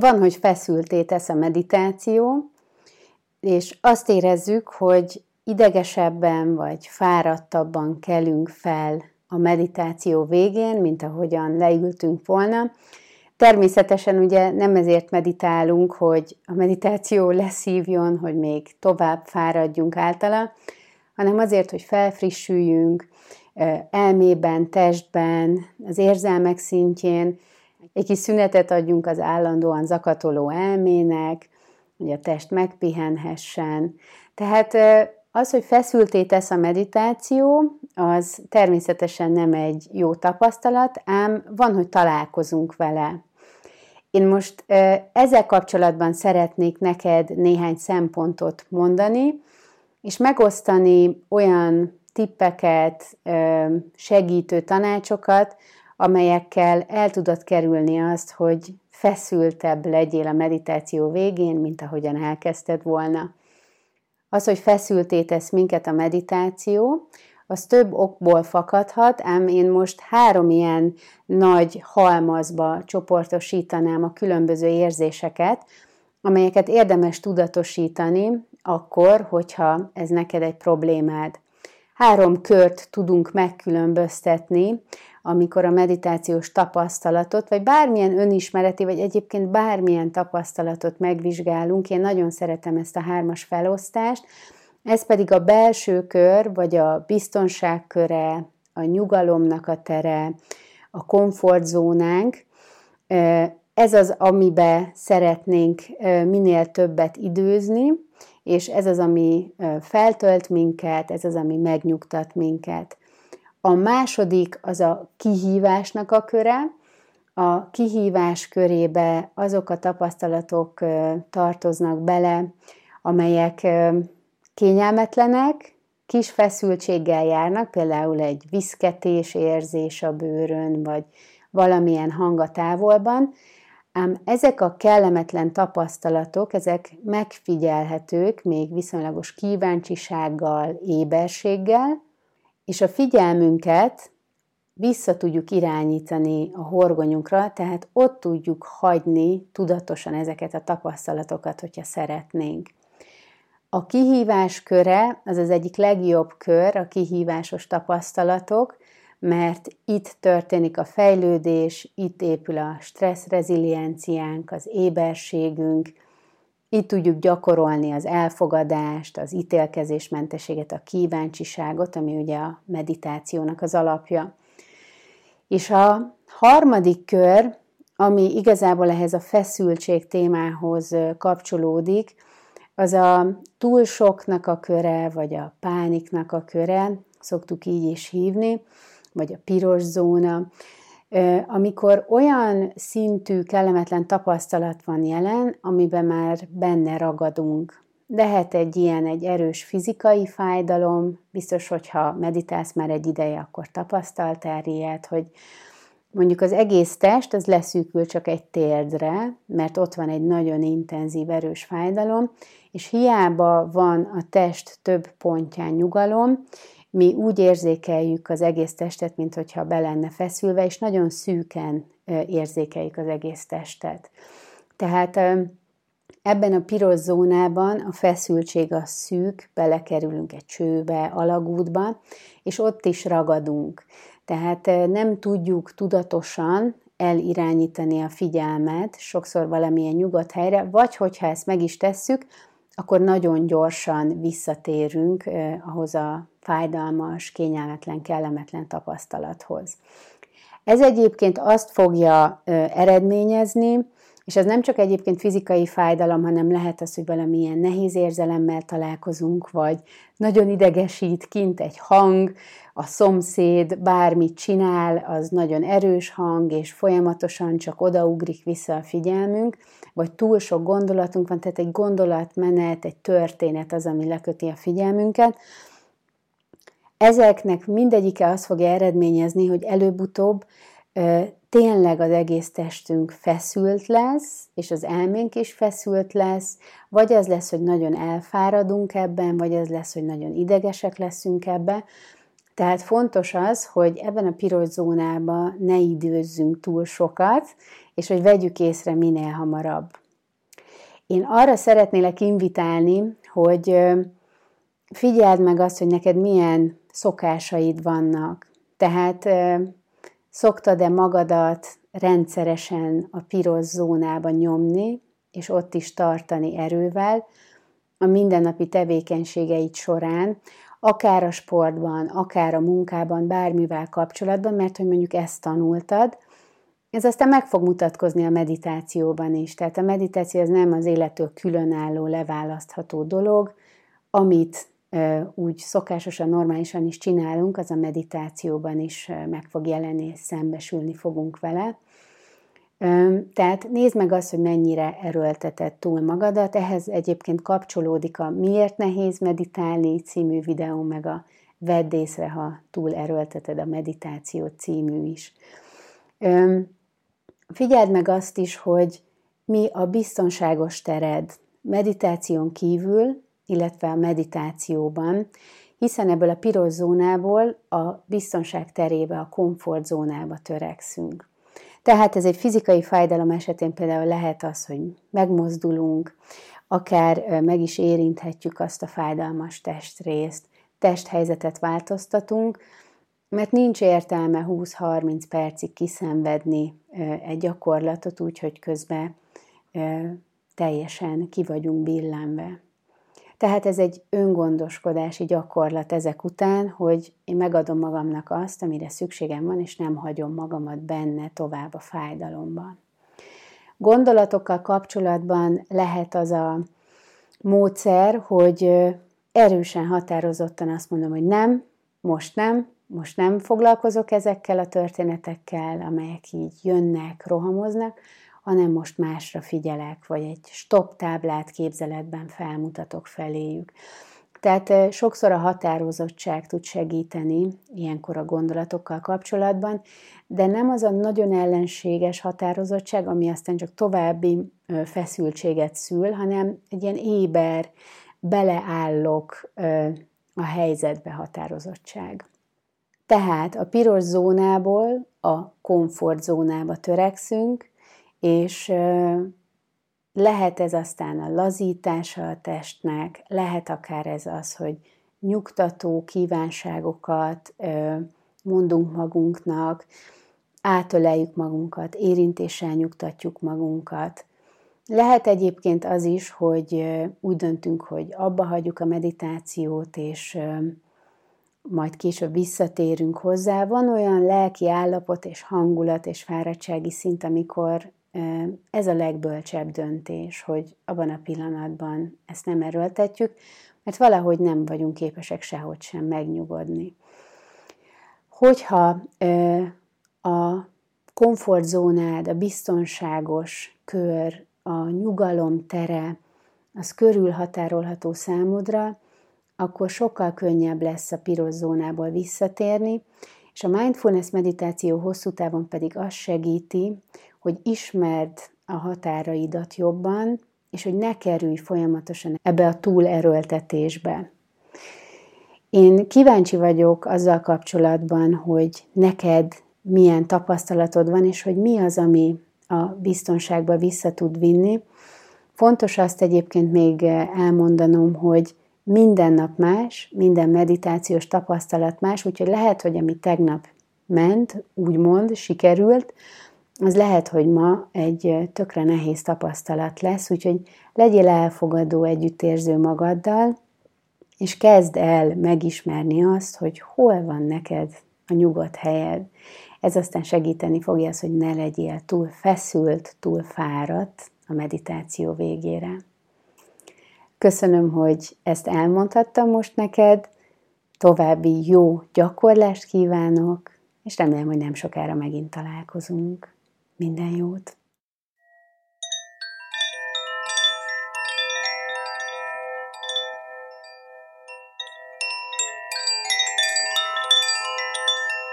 van, hogy feszülté tesz a meditáció, és azt érezzük, hogy idegesebben vagy fáradtabban kelünk fel a meditáció végén, mint ahogyan leültünk volna. Természetesen ugye nem ezért meditálunk, hogy a meditáció leszívjon, hogy még tovább fáradjunk általa, hanem azért, hogy felfrissüljünk elmében, testben, az érzelmek szintjén, egy kis szünetet adjunk az állandóan zakatoló elmének, hogy a test megpihenhessen. Tehát az, hogy feszülté tesz a meditáció, az természetesen nem egy jó tapasztalat, ám van, hogy találkozunk vele. Én most ezzel kapcsolatban szeretnék neked néhány szempontot mondani, és megosztani olyan tippeket, segítő tanácsokat, amelyekkel el tudod kerülni azt, hogy feszültebb legyél a meditáció végén, mint ahogyan elkezdted volna. Az, hogy feszülté tesz minket a meditáció, az több okból fakadhat, ám én most három ilyen nagy halmazba csoportosítanám a különböző érzéseket, amelyeket érdemes tudatosítani akkor, hogyha ez neked egy problémád. Három kört tudunk megkülönböztetni, amikor a meditációs tapasztalatot, vagy bármilyen önismereti, vagy egyébként bármilyen tapasztalatot megvizsgálunk. Én nagyon szeretem ezt a hármas felosztást. Ez pedig a belső kör, vagy a biztonság köre, a nyugalomnak a tere, a komfortzónánk. Ez az, amibe szeretnénk minél többet időzni, és ez az, ami feltölt minket, ez az, ami megnyugtat minket. A második az a kihívásnak a köre. A kihívás körébe azok a tapasztalatok tartoznak bele, amelyek kényelmetlenek, kis feszültséggel járnak, például egy viszketés érzés a bőrön, vagy valamilyen hang a távolban, ám ezek a kellemetlen tapasztalatok, ezek megfigyelhetők még viszonylagos kíváncsisággal, éberséggel, és a figyelmünket vissza tudjuk irányítani a horgonyunkra, tehát ott tudjuk hagyni tudatosan ezeket a tapasztalatokat, hogyha szeretnénk. A kihívás köre az az egyik legjobb kör, a kihívásos tapasztalatok, mert itt történik a fejlődés, itt épül a stressz rezilienciánk, az éberségünk, itt tudjuk gyakorolni az elfogadást, az ítélkezésmentességet, a kíváncsiságot, ami ugye a meditációnak az alapja. És a harmadik kör, ami igazából ehhez a feszültség témához kapcsolódik, az a túl soknak a köre, vagy a pániknak a köre, szoktuk így is hívni, vagy a piros zóna, amikor olyan szintű kellemetlen tapasztalat van jelen, amiben már benne ragadunk. Lehet egy ilyen, egy erős fizikai fájdalom, biztos, hogyha meditálsz már egy ideje, akkor tapasztaltál ilyet, hogy mondjuk az egész test az leszűkül csak egy térdre, mert ott van egy nagyon intenzív, erős fájdalom, és hiába van a test több pontján nyugalom, mi úgy érzékeljük az egész testet, mint hogyha be lenne feszülve, és nagyon szűken érzékeljük az egész testet. Tehát ebben a piros zónában a feszültség a szűk, belekerülünk egy csőbe, alagútba, és ott is ragadunk. Tehát nem tudjuk tudatosan elirányítani a figyelmet sokszor valamilyen nyugodt helyre, vagy hogyha ezt meg is tesszük, akkor nagyon gyorsan visszatérünk ahhoz a fájdalmas, kényelmetlen, kellemetlen tapasztalathoz. Ez egyébként azt fogja eredményezni, és ez nem csak egyébként fizikai fájdalom, hanem lehet az, hogy valamilyen nehéz érzelemmel találkozunk, vagy nagyon idegesít kint egy hang, a szomszéd bármit csinál, az nagyon erős hang, és folyamatosan csak odaugrik vissza a figyelmünk, vagy túl sok gondolatunk van, tehát egy gondolatmenet, egy történet az, ami leköti a figyelmünket, ezeknek mindegyike azt fogja eredményezni, hogy előbb-utóbb tényleg az egész testünk feszült lesz, és az elménk is feszült lesz, vagy az lesz, hogy nagyon elfáradunk ebben, vagy az lesz, hogy nagyon idegesek leszünk ebbe. Tehát fontos az, hogy ebben a piros zónában ne időzzünk túl sokat, és hogy vegyük észre minél hamarabb. Én arra szeretnélek invitálni, hogy figyeld meg azt, hogy neked milyen szokásaid vannak. Tehát szoktad-e magadat rendszeresen a piros zónába nyomni, és ott is tartani erővel a mindennapi tevékenységeid során, akár a sportban, akár a munkában, bármivel kapcsolatban, mert hogy mondjuk ezt tanultad, ez aztán meg fog mutatkozni a meditációban is. Tehát a meditáció az nem az élettől különálló, leválasztható dolog, amit úgy szokásosan, normálisan is csinálunk, az a meditációban is meg fog jelenni, szembesülni fogunk vele. Tehát nézd meg azt, hogy mennyire erőlteted túl magadat. Ehhez egyébként kapcsolódik a Miért nehéz meditálni című videó, meg a Vedd észre, ha túl erőlteted a meditáció című is. Figyeld meg azt is, hogy mi a biztonságos tered meditáción kívül, illetve a meditációban, hiszen ebből a piros zónából a biztonság terébe, a komfortzónába törekszünk. Tehát ez egy fizikai fájdalom esetén például lehet az, hogy megmozdulunk, akár meg is érinthetjük azt a fájdalmas testrészt, testhelyzetet változtatunk, mert nincs értelme 20-30 percig kiszenvedni egy gyakorlatot úgy, hogy közben teljesen ki vagyunk billenve. Tehát ez egy öngondoskodási gyakorlat ezek után, hogy én megadom magamnak azt, amire szükségem van, és nem hagyom magamat benne tovább a fájdalomban. Gondolatokkal kapcsolatban lehet az a módszer, hogy erősen, határozottan azt mondom, hogy nem, most nem, most nem foglalkozok ezekkel a történetekkel, amelyek így jönnek, rohamoznak, hanem most másra figyelek, vagy egy stop táblát képzeletben felmutatok feléjük. Tehát sokszor a határozottság tud segíteni ilyenkor a gondolatokkal kapcsolatban, de nem az a nagyon ellenséges határozottság, ami aztán csak további feszültséget szül, hanem egy ilyen éber, beleállok a helyzetbe határozottság. Tehát a piros zónából a komfortzónába törekszünk, és lehet ez aztán a lazítása a testnek, lehet akár ez az, hogy nyugtató kívánságokat mondunk magunknak, átöleljük magunkat, érintéssel nyugtatjuk magunkat. Lehet egyébként az is, hogy úgy döntünk, hogy abba hagyjuk a meditációt, és majd később visszatérünk hozzá. Van olyan lelki állapot és hangulat és fáradtsági szint, amikor ez a legbölcsebb döntés, hogy abban a pillanatban ezt nem erőltetjük, mert valahogy nem vagyunk képesek sehogy sem megnyugodni. Hogyha a komfortzónád, a biztonságos kör, a nyugalom tere, az körülhatárolható számodra, akkor sokkal könnyebb lesz a piros zónából visszatérni, és a mindfulness meditáció hosszú távon pedig azt segíti, hogy ismerd a határaidat jobban, és hogy ne kerülj folyamatosan ebbe a túlerőltetésbe. Én kíváncsi vagyok azzal kapcsolatban, hogy neked milyen tapasztalatod van, és hogy mi az, ami a biztonságba vissza tud vinni. Fontos azt egyébként még elmondanom, hogy minden nap más, minden meditációs tapasztalat más, úgyhogy lehet, hogy ami tegnap ment, úgymond, sikerült, az lehet, hogy ma egy tökre nehéz tapasztalat lesz, úgyhogy legyél elfogadó, együttérző magaddal, és kezd el megismerni azt, hogy hol van neked a nyugodt helyed. Ez aztán segíteni fogja az, hogy ne legyél túl feszült, túl fáradt a meditáció végére. Köszönöm, hogy ezt elmondhattam most neked, további jó gyakorlást kívánok, és remélem, hogy nem sokára megint találkozunk. Minden jót!